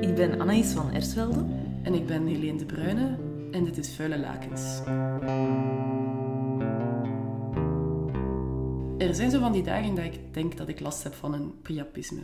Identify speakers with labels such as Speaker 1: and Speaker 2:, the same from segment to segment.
Speaker 1: Ik ben Anaïs van Ersvelde.
Speaker 2: En ik ben Helene de Bruyne en dit is Vuile Lakens. Er zijn zo van die dagen dat ik denk dat ik last heb van een priapisme.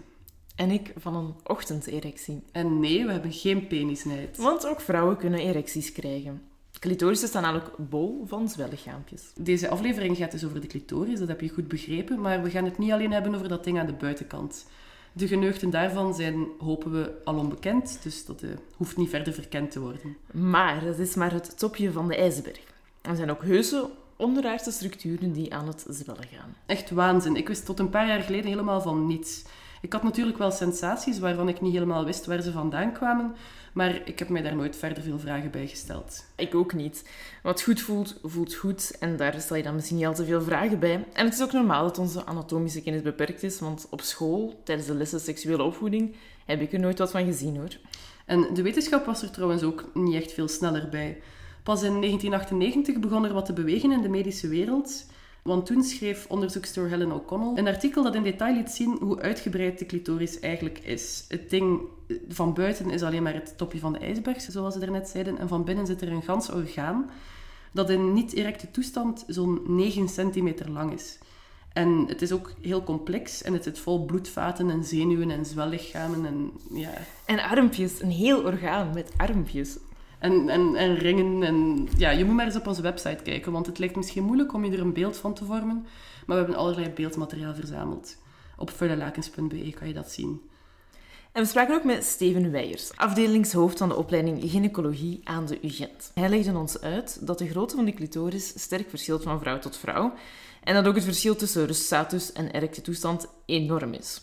Speaker 1: En ik van een ochtenderectie.
Speaker 2: En nee, we hebben geen penisnijd.
Speaker 1: Want ook vrouwen kunnen erecties krijgen. Clitorissen staan namelijk bol van zwellichaampjes.
Speaker 2: Deze aflevering gaat dus over de clitoris, dat heb je goed begrepen, maar we gaan het niet alleen hebben over dat ding aan de buitenkant. De geneugten daarvan zijn, hopen we, al onbekend, dus dat eh, hoeft niet verder verkend te worden.
Speaker 1: Maar dat is maar het topje van de ijsberg. Er zijn ook heuse onderaardse structuren die aan het zwellen gaan.
Speaker 2: Echt waanzin. Ik wist tot een paar jaar geleden helemaal van niets. Ik had natuurlijk wel sensaties waarvan ik niet helemaal wist waar ze vandaan kwamen, maar ik heb mij daar nooit verder veel vragen bij gesteld.
Speaker 1: Ik ook niet. Wat goed voelt, voelt goed. En daar stel je dan misschien niet al te veel vragen bij. En het is ook normaal dat onze anatomische kennis beperkt is, want op school, tijdens de lessen seksuele opvoeding, heb ik er nooit wat van gezien hoor.
Speaker 2: En de wetenschap was er trouwens ook niet echt veel sneller bij. Pas in 1998 begon er wat te bewegen in de medische wereld. Want toen schreef onderzoekster Helen O'Connell een artikel dat in detail liet zien hoe uitgebreid de clitoris eigenlijk is. Het ding van buiten is alleen maar het topje van de ijsberg, zoals ze daarnet zeiden. En van binnen zit er een gans orgaan dat in niet-erecte toestand zo'n 9 centimeter lang is. En het is ook heel complex en het zit vol bloedvaten en zenuwen en zwellichamen en ja...
Speaker 1: En armpjes, een heel orgaan met armpjes.
Speaker 2: En, en, en ringen. En, ja, je moet maar eens op onze website kijken, want het lijkt misschien moeilijk om je er een beeld van te vormen. Maar we hebben allerlei beeldmateriaal verzameld. Op vuilelakens.be kan je dat zien.
Speaker 1: En we spraken ook met Steven Weijers, afdelingshoofd van de opleiding Gynaecologie aan de UGent. Hij legde ons uit dat de grootte van de clitoris sterk verschilt van vrouw tot vrouw. En dat ook het verschil tussen ruststatus en erecte toestand enorm is.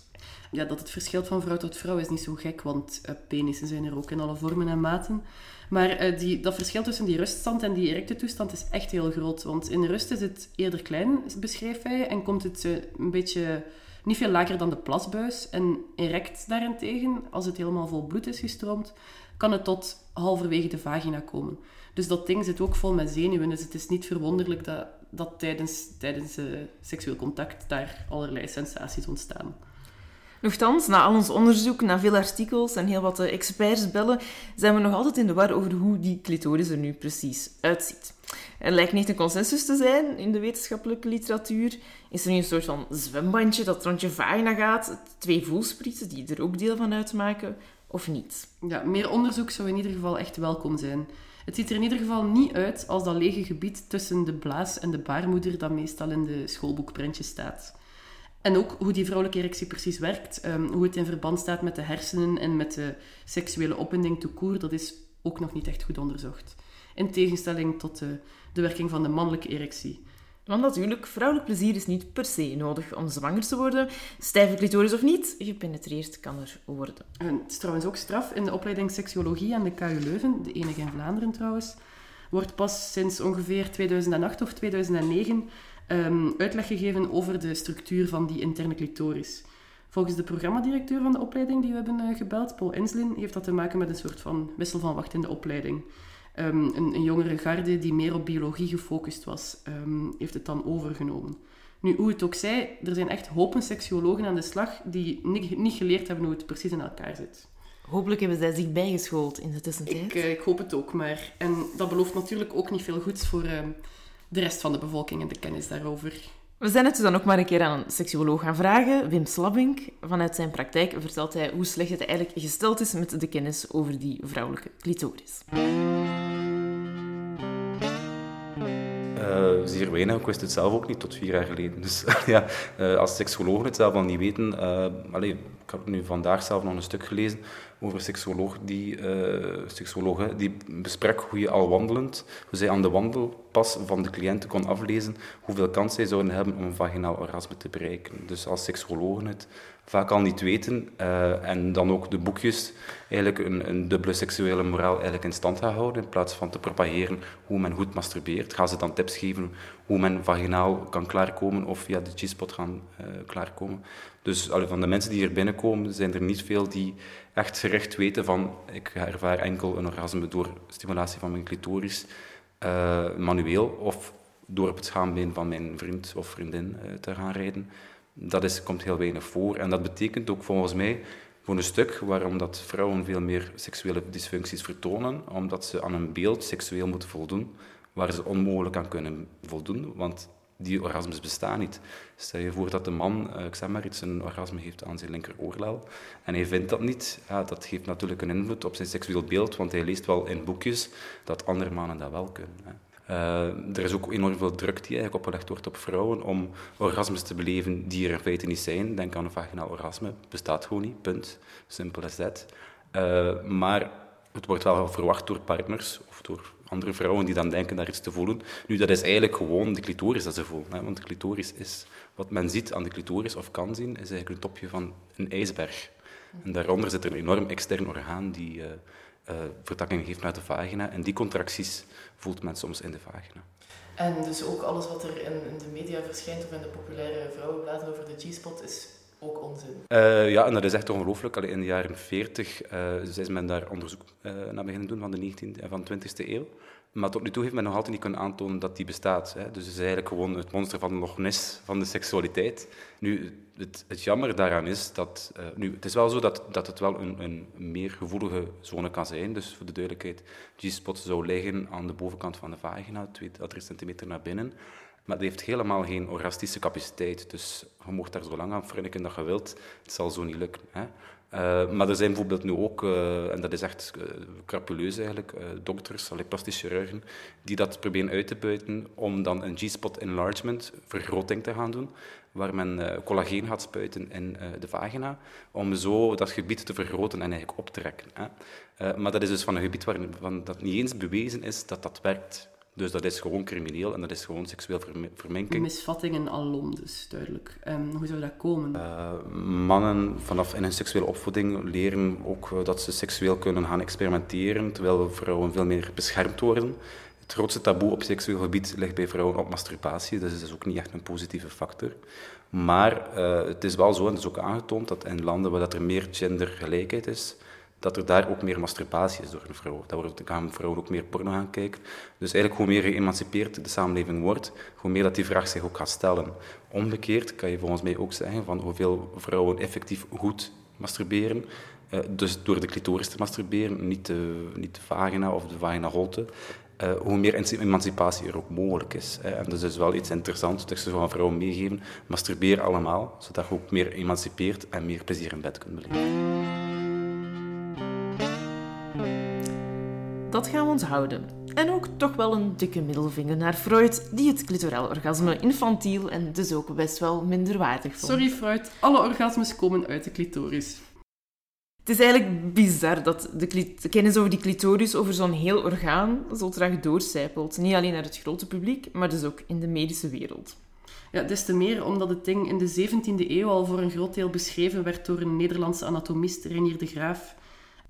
Speaker 2: Ja, dat het verschilt van vrouw tot vrouw is niet zo gek, want uh, penissen zijn er ook in alle vormen en maten. Maar uh, die, dat verschil tussen die ruststand en die erecte toestand is echt heel groot. Want in rust is het eerder klein, beschrijft hij, en komt het uh, een beetje niet veel lager dan de plasbuis. En erect daarentegen, als het helemaal vol bloed is gestroomd, kan het tot halverwege de vagina komen. Dus dat ding zit ook vol met zenuwen. Dus het is niet verwonderlijk dat, dat tijdens, tijdens seksueel contact daar allerlei sensaties ontstaan.
Speaker 1: Nochtans, na al ons onderzoek, na veel artikels en heel wat experts bellen, zijn we nog altijd in de war over hoe die clitoris er nu precies uitziet. Er lijkt niet een consensus te zijn in de wetenschappelijke literatuur. Is er nu een soort van zwembandje dat rond je vagina gaat, twee voelsprieten die er ook deel van uitmaken, of niet?
Speaker 2: Ja, meer onderzoek zou in ieder geval echt welkom zijn. Het ziet er in ieder geval niet uit als dat lege gebied tussen de blaas en de baarmoeder dat meestal in de schoolboekprintjes staat. En ook hoe die vrouwelijke erectie precies werkt, um, hoe het in verband staat met de hersenen en met de seksuele opwinding te koer, dat is ook nog niet echt goed onderzocht. In tegenstelling tot de, de werking van de mannelijke erectie.
Speaker 1: Want natuurlijk, vrouwelijk plezier is niet per se nodig om zwanger te worden. Stijve clitoris of niet, gepenetreerd kan er worden.
Speaker 2: En het is trouwens ook straf. In de opleiding Seksuologie aan de KU Leuven, de enige in Vlaanderen trouwens, wordt pas sinds ongeveer 2008 of 2009 um, uitleg gegeven over de structuur van die interne clitoris. Volgens de programmadirecteur van de opleiding die we hebben uh, gebeld, Paul Enslin, heeft dat te maken met een soort van wissel van wacht in de opleiding. Um, een, een, jongere garde die meer op biologie gefocust was, um, heeft het dan overgenomen. Nu, hoe het ook zij, er zijn echt hopen seksuologen aan de slag die niet, niet geleerd hebben hoe het precies in elkaar zit.
Speaker 1: Hopelijk hebben zij zich bijgeschoold in de tussentijd.
Speaker 2: Ik, uh, ik hoop het ook, maar... En dat belooft natuurlijk ook niet veel goeds voor uh, de rest van de bevolking en de kennis daarover.
Speaker 1: We zijn het dus dan ook maar een keer aan een seksuoloog gaan vragen, Wim Slabbink. Vanuit zijn praktijk vertelt hij hoe slecht het eigenlijk gesteld is met de kennis over die vrouwelijke clitoris.
Speaker 3: Uh, zeer weinig. Ik wist het zelf ook niet tot vier jaar geleden. Dus ja, uh, als seksuologen het zelf al niet weten... Uh, allez, ik heb nu vandaag zelf nog een stuk gelezen over seksuoloog die, seksuologen die bespreken hoe je al wandelend, hoe zij aan de wandelpas van de cliënten kon aflezen hoeveel kans zij zouden hebben om een vaginaal orgasme te bereiken. Dus als seksuologen het vaak al niet weten uh, en dan ook de boekjes eigenlijk een, een, dubbele seksuele moraal eigenlijk in stand gaan houden in plaats van te propageren hoe men goed masturbeert, gaan ze dan tips geven hoe men vaginaal kan klaarkomen of via de G-spot gaan uh, klaarkomen. Dus van de mensen die hier binnenkomen, zijn er niet veel die echt gerecht weten van ik ervaar enkel een orgasme door stimulatie van mijn clitoris, uh, manueel, of door op het schaambeen van mijn vriend of vriendin uh, te gaan rijden. Dat is, komt heel weinig voor. En dat betekent ook volgens mij voor een stuk waarom dat vrouwen veel meer seksuele dysfuncties vertonen, omdat ze aan een beeld seksueel moeten voldoen waar ze onmogelijk aan kunnen voldoen, want die orgasmes bestaan niet. Stel je voor dat de man, eh, ik zeg maar iets, een orgasme heeft aan zijn linkeroorlel en hij vindt dat niet. Ja, dat geeft natuurlijk een invloed op zijn seksueel beeld, want hij leest wel in boekjes dat andere mannen dat wel kunnen. Hè. Uh, er is ook enorm veel druk die eigenlijk opgelegd wordt op vrouwen om orgasmes te beleven die er in feite niet zijn. Denk aan een vaginaal orgasme. Bestaat gewoon niet, punt. Simpel as dat. Uh, maar het wordt wel verwacht door partners of door andere vrouwen die dan denken daar iets te voelen. Nu, dat is eigenlijk gewoon de clitoris dat ze voelen. Hè? Want de clitoris is, wat men ziet aan de clitoris of kan zien, is eigenlijk een topje van een ijsberg. En daaronder zit er een enorm extern orgaan die uh, uh, vertakking geeft naar de vagina. En die contracties voelt men soms in de vagina.
Speaker 2: En dus ook alles wat er in, in de media verschijnt of in de populaire vrouwenbladen over de G-spot is ook.
Speaker 3: Uh, ja, en dat is echt ongelooflijk. In de jaren 40 uh, is men daar onderzoek uh, naar beginnen doen van de 19e en van de 20e eeuw. Maar tot nu toe heeft men nog altijd niet kunnen aantonen dat die bestaat. Hè. Dus het is eigenlijk gewoon het monster van de Loch van de seksualiteit. Nu, het, het jammer daaraan is dat... Nu, het is wel zo dat, dat het wel een, een meer gevoelige zone kan zijn. Dus voor de duidelijkheid, G-spot zou liggen aan de bovenkant van de vagina, 2 à 3 centimeter naar binnen. Maar het heeft helemaal geen orgastische capaciteit. Dus je mocht daar zo lang aan frunniken dat je wilt. Het zal zo niet lukken. Hè. Uh, maar er zijn bijvoorbeeld nu ook, uh, en dat is echt uh, eigenlijk, dokters, plastische chirurgen, die dat proberen uit te buiten om dan een G-spot enlargement, vergroting te gaan doen, waar men collageen gaat spuiten in de vagina, om zo dat gebied te vergroten en eigenlijk op te rekken. Hè. maar dat is dus van een gebied waar van, dat niet eens bewezen is dat dat werkt. Dus dat is gewoon crimineel en dat is gewoon seksueel verminking.
Speaker 2: Misvattingen alom, dus duidelijk. Um, hoe zou dat komen?
Speaker 3: Uh, mannen vanaf in hun seksuele opvoeding leren ook uh, dat ze seksueel kunnen gaan experimenteren, terwijl vrouwen veel meer beschermd worden. Het grootste taboe op seksueel gebied ligt bij vrouwen op masturbatie, dus dat is ook niet echt een positieve factor. Maar uh, het is wel zo, en het is ook aangetoond, dat in landen waar dat er meer gendergelijkheid is, dat er daar ook meer masturbatie is door een vrouw. Dat wordt, gaan vrouwen ook meer porno gaan kijken. Dus eigenlijk hoe meer geëmancipeerd de samenleving wordt, hoe meer dat die vraag zich ook gaat stellen. Omgekeerd kan je volgens mij ook zeggen van hoeveel vrouwen effectief goed masturberen. Uh, dus door de clitoris te masturberen, niet de, niet de vagina of de vaginaholte. Uh, hoe meer emancipatie er ook mogelijk is. En dat is wel iets interessants dat ze van vrouwen meegeven. Masturbeer allemaal, zodat je ook meer emancipeert en meer plezier in bed kunt beleven.
Speaker 1: Dat gaan we onthouden. En ook toch wel een dikke middelvinger naar Freud, die het clitoraal orgasme infantiel en dus ook best wel minderwaardig vond.
Speaker 2: Sorry Freud, alle orgasmes komen uit de clitoris.
Speaker 1: Het is eigenlijk bizar dat de, kennis over die clitoris, over zo'n heel orgaan, zo traag doorcijpelt. Niet alleen naar het grote publiek, maar dus ook in de medische wereld.
Speaker 2: Ja, des te meer omdat het ding in de 17e eeuw al voor een groot deel beschreven werd door een Nederlandse anatomist, Renier de Graaf.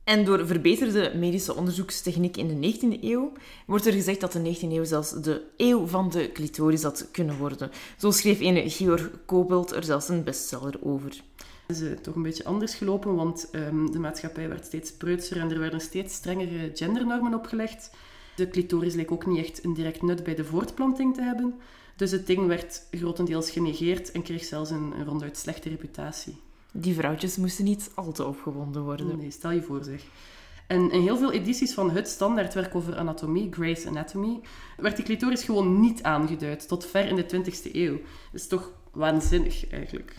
Speaker 1: En door verbeterde medische onderzoekstechniek in de 19e eeuw wordt er gezegd dat de 19e eeuw zelfs de eeuw van de clitoris had kunnen worden. Zo schreef ene Georg Kobelt er zelfs een bestseller over.
Speaker 2: Het is uh, toch een beetje anders gelopen, want um, de maatschappij werd steeds preutser en er werden steeds strengere gendernormen opgelegd. De clitoris leek ook niet echt een direct nut bij de voortplanting te hebben. Dus het ding werd grotendeels genegeerd en kreeg zelfs een, een ronduit slechte reputatie.
Speaker 1: Die vrouwtjes moesten niet al te opgewonden worden.
Speaker 2: Nee, stel je voor zeg. En in heel veel edities van het standaardwerk over anatomie, Gray's Anatomy, werd die clitoris gewoon niet aangeduid, tot ver in de 20e eeuw. Dat is toch waanzinnig, eigenlijk.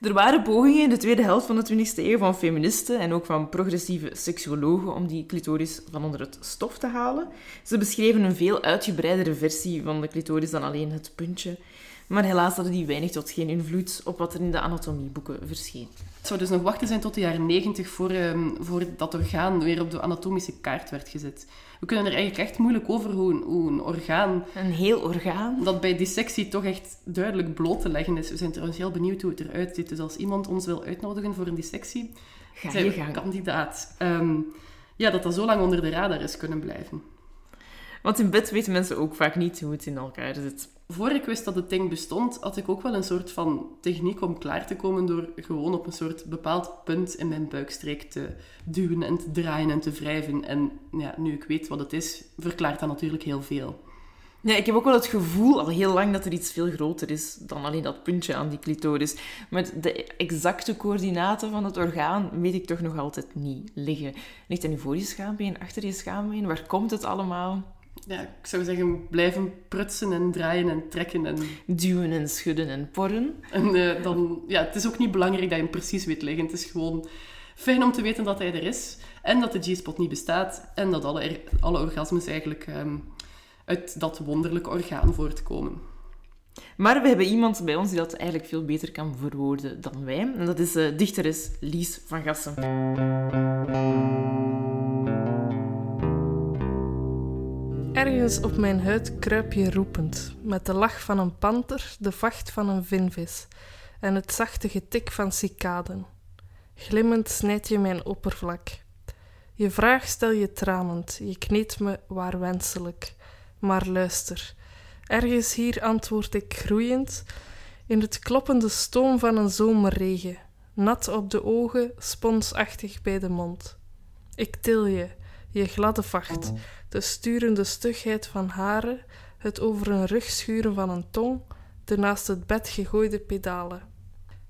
Speaker 1: Er waren pogingen in de tweede helft van de 20e eeuw van feministen en ook van progressieve seksuologen om die clitoris van onder het stof te halen. Ze beschreven een veel uitgebreidere versie van de clitoris dan alleen het puntje. Maar helaas hadden die weinig tot geen invloed op wat er in de anatomieboeken verscheen.
Speaker 2: Het zou dus nog wachten zijn tot de jaren negentig voor, um, voor dat orgaan weer op de anatomische kaart werd gezet. We kunnen er eigenlijk echt moeilijk over hoe, hoe een orgaan...
Speaker 1: Een heel orgaan?
Speaker 2: Dat bij dissectie toch echt duidelijk bloot te leggen is. We zijn trouwens heel benieuwd hoe het eruit ziet. Dus als iemand ons wil uitnodigen voor een dissectie,
Speaker 1: Ga zijn we
Speaker 2: kandidaat. Um, ja, dat dat zo lang onder de radar is kunnen blijven.
Speaker 1: Want in bed weten mensen ook vaak niet hoe het in elkaar zit.
Speaker 2: Voor ik wist dat het ding bestond, had ik ook wel een soort van techniek om klaar te komen door gewoon op een soort bepaald punt in mijn buikstreek te duwen en te draaien en te wrijven. En ja, nu ik weet wat het is, verklaart dat natuurlijk heel veel.
Speaker 1: Ik heb ook wel het gevoel al heel lang dat er iets veel groter is dan alleen dat puntje aan die clitoris. Maar de exacte coördinaten van het orgaan weet ik toch nog altijd niet liggen. Ligt het nu voor je schaambeen, achter je schaambeen? Waar komt het allemaal?
Speaker 2: Ja, ik zou zeggen, blijven prutsen en draaien en trekken en...
Speaker 1: Duwen en schudden en porren.
Speaker 2: En uh, dan... Ja, het is ook niet belangrijk dat je hem precies weet liggen. Het is gewoon fijn om te weten dat hij er is. En dat de G-spot niet bestaat. En dat alle, alle orgasmes eigenlijk... Um, uit dat wonderlijke orgaan voortkomen.
Speaker 1: Maar we hebben iemand bij ons die dat eigenlijk veel beter kan verwoorden dan wij. En dat is uh, dichteres Lies van Gassen.
Speaker 4: Ergens op mijn huid kruip je roepend, met de lach van een panter, de vacht van een vinvis en het zachte getik van cicaden. Glimmend snijd je mijn oppervlak. Je vraag stel je tranend, je kneedt me waar wenselijk. Maar luister, ergens hier antwoord ik groeiend, in het kloppende stoom van een zomerregen, nat op de ogen, sponsachtig bij de mond. Ik til je, je gladde vacht, de sturende stugheid van haren, het over een rug schuren van een tong, de naast het bed gegooide pedalen.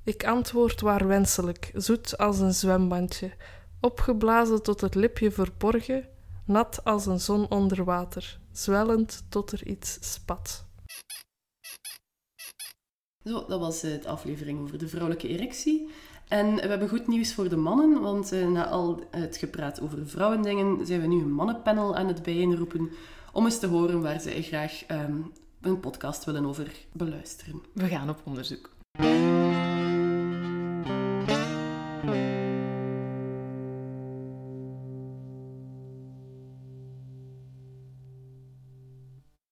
Speaker 4: Ik antwoord waar wenselijk, zoet als een zwembandje, opgeblazen tot het lipje verborgen, nat als een zon onder water, zwellend tot er iets spat.
Speaker 2: Zo, dat was de aflevering over de vrouwelijke erectie. En we hebben goed nieuws voor de mannen, want uh, na al het gepraat over vrouwendingen zijn we nu een mannenpanel aan het bijeenroepen om eens te horen waar ze graag um, een podcast willen over beluisteren.
Speaker 1: We gaan op onderzoek.